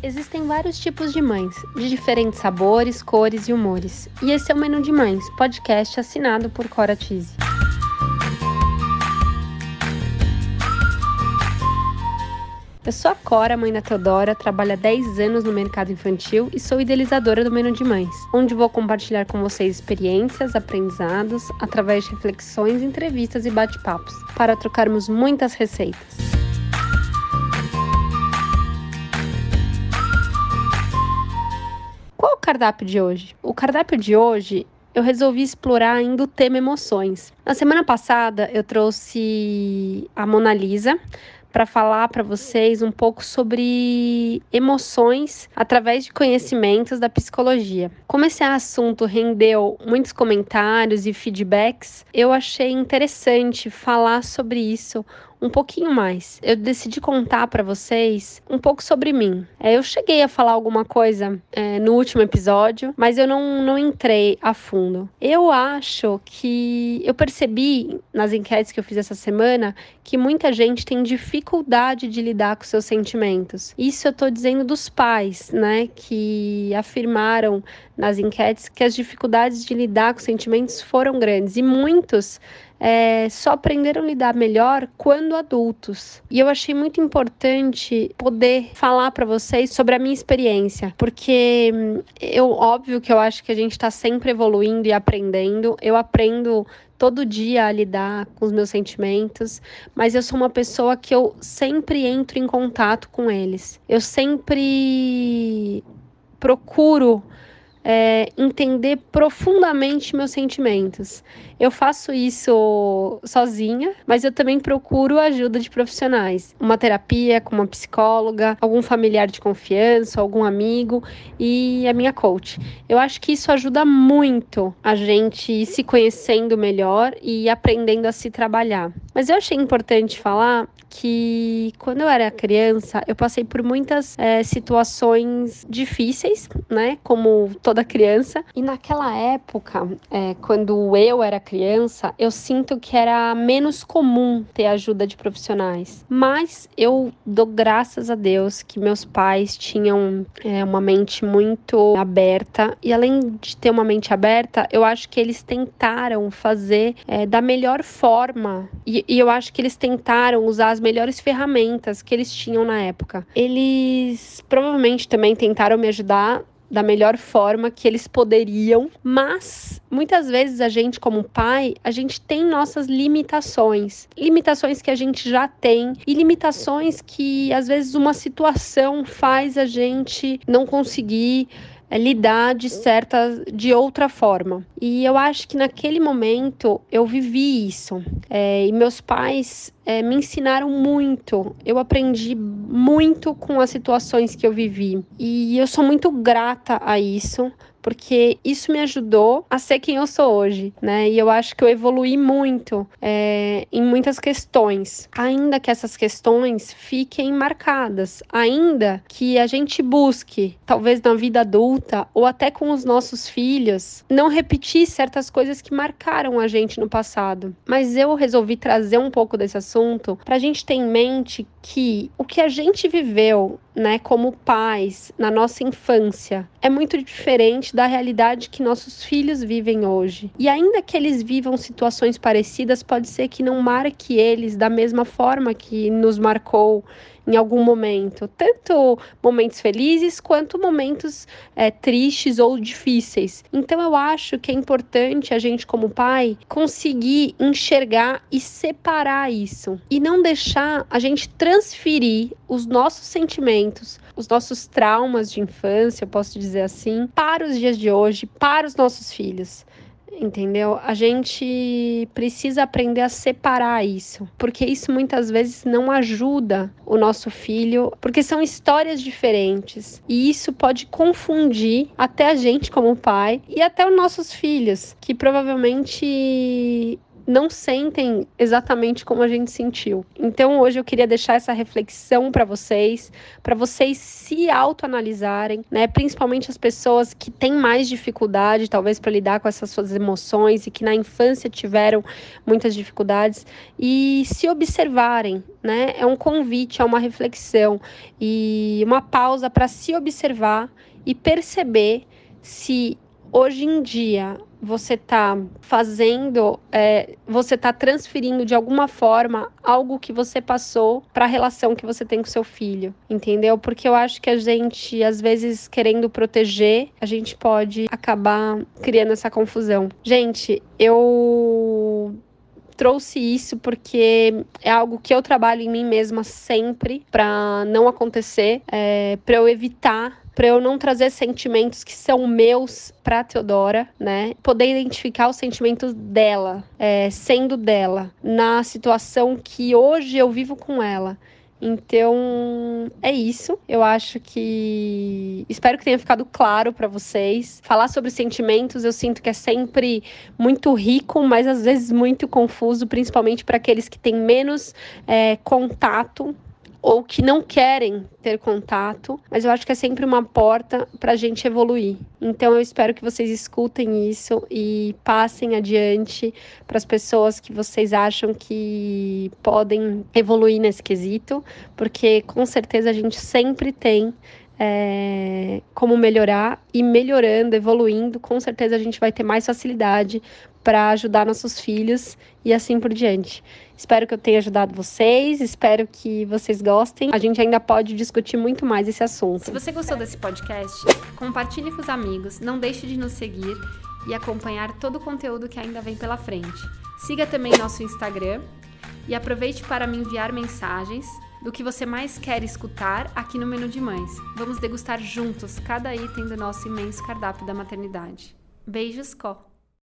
Existem vários tipos de mães, de diferentes sabores, cores e humores. E esse é o Menu de Mães, podcast assinado por Cora Tise. Eu sou a Cora, mãe da Teodora, trabalho há 10 anos no mercado infantil e sou idealizadora do Menu de Mães, onde vou compartilhar com vocês experiências, aprendizados, através de reflexões, entrevistas e bate-papos, para trocarmos muitas receitas. Cardápio de hoje? O cardápio de hoje eu resolvi explorar ainda o tema emoções. Na semana passada eu trouxe a Mona Lisa para falar para vocês um pouco sobre emoções através de conhecimentos da psicologia. Como esse assunto rendeu muitos comentários e feedbacks, eu achei interessante falar sobre isso um pouquinho mais. Eu decidi contar para vocês um pouco sobre mim. É, eu cheguei a falar alguma coisa é, no último episódio, mas eu não, não entrei a fundo. Eu acho que eu percebi nas enquetes que eu fiz essa semana que muita gente tem dificuldade de lidar com seus sentimentos. Isso eu tô dizendo dos pais, né, que afirmaram nas enquetes que as dificuldades de lidar com sentimentos foram grandes e muitos é, só aprenderam a lidar melhor quando adultos. E eu achei muito importante poder falar para vocês sobre a minha experiência, porque hum, eu óbvio que eu acho que a gente está sempre evoluindo e aprendendo. Eu aprendo todo dia a lidar com os meus sentimentos, mas eu sou uma pessoa que eu sempre entro em contato com eles. Eu sempre procuro é, entender profundamente meus sentimentos. Eu faço isso sozinha, mas eu também procuro a ajuda de profissionais. Uma terapia com uma psicóloga, algum familiar de confiança, algum amigo e a minha coach. Eu acho que isso ajuda muito a gente ir se conhecendo melhor e aprendendo a se trabalhar. Mas eu achei importante falar que quando eu era criança, eu passei por muitas é, situações difíceis, né? Como toda criança. E naquela época, é, quando eu era criança, eu sinto que era menos comum ter ajuda de profissionais. Mas eu dou graças a Deus que meus pais tinham é, uma mente muito aberta. E além de ter uma mente aberta, eu acho que eles tentaram fazer da melhor forma. E, e eu acho que eles tentaram usar as melhores ferramentas que eles tinham na época. Eles provavelmente também tentaram me ajudar da melhor forma que eles poderiam, mas muitas vezes a gente como pai, a gente tem nossas limitações, limitações que a gente já tem e limitações que às vezes uma situação faz a gente não conseguir lidar de certa de outra forma. E eu acho que naquele momento eu vivi isso. É, e meus pais é, me ensinaram muito. Eu aprendi muito com as situações que eu vivi. E eu sou muito grata a isso, porque isso me ajudou a ser quem eu sou hoje, né? E eu acho que eu evolui muito é, em muitas questões, ainda que essas questões fiquem marcadas, ainda que a gente busque, talvez na vida adulta ou até com os nossos filhos, não repetir certas coisas que marcaram a gente no passado. Mas eu resolvi trazer um pouco desse assunto para a gente ter em mente que o que a gente viveu né, como pais na nossa infância é muito diferente da realidade que nossos filhos vivem hoje. E ainda que eles vivam situações parecidas, pode ser que não marque eles da mesma forma que nos marcou em algum momento, tanto momentos felizes quanto momentos é, tristes ou difíceis. Então eu acho que é importante a gente, como pai, conseguir enxergar e separar isso e não deixar a gente transferir os nossos sentimentos, os nossos traumas de infância, eu posso dizer assim, para os dias de hoje, para os nossos filhos entendeu? A gente precisa aprender a separar isso, porque isso muitas vezes não ajuda o nosso filho, porque são histórias diferentes e isso pode confundir até a gente como pai e até os nossos filhos, que provavelmente não sentem exatamente como a gente sentiu. Então hoje eu queria deixar essa reflexão para vocês, para vocês se autoanalisarem, né? Principalmente as pessoas que têm mais dificuldade, talvez para lidar com essas suas emoções e que na infância tiveram muitas dificuldades e se observarem, né? É um convite, é uma reflexão e uma pausa para se observar e perceber se hoje em dia você está fazendo, é, você está transferindo de alguma forma algo que você passou para a relação que você tem com seu filho, entendeu? Porque eu acho que a gente, às vezes, querendo proteger, a gente pode acabar criando essa confusão. Gente, eu trouxe isso porque é algo que eu trabalho em mim mesma sempre para não acontecer, é, para eu evitar para eu não trazer sentimentos que são meus para Teodora, né? Poder identificar os sentimentos dela, é, sendo dela, na situação que hoje eu vivo com ela. Então, é isso. Eu acho que espero que tenha ficado claro para vocês. Falar sobre sentimentos, eu sinto que é sempre muito rico, mas às vezes muito confuso, principalmente para aqueles que têm menos é, contato ou que não querem ter contato, mas eu acho que é sempre uma porta para a gente evoluir. Então eu espero que vocês escutem isso e passem adiante para as pessoas que vocês acham que podem evoluir nesse quesito, porque com certeza a gente sempre tem é, como melhorar e melhorando, evoluindo, com certeza a gente vai ter mais facilidade para ajudar nossos filhos e assim por diante. Espero que eu tenha ajudado vocês, espero que vocês gostem. A gente ainda pode discutir muito mais esse assunto. Se você gostou desse podcast, compartilhe com os amigos, não deixe de nos seguir e acompanhar todo o conteúdo que ainda vem pela frente. Siga também nosso Instagram e aproveite para me enviar mensagens do que você mais quer escutar aqui no Menu de Mães. Vamos degustar juntos cada item do nosso imenso cardápio da maternidade. Beijos, Có!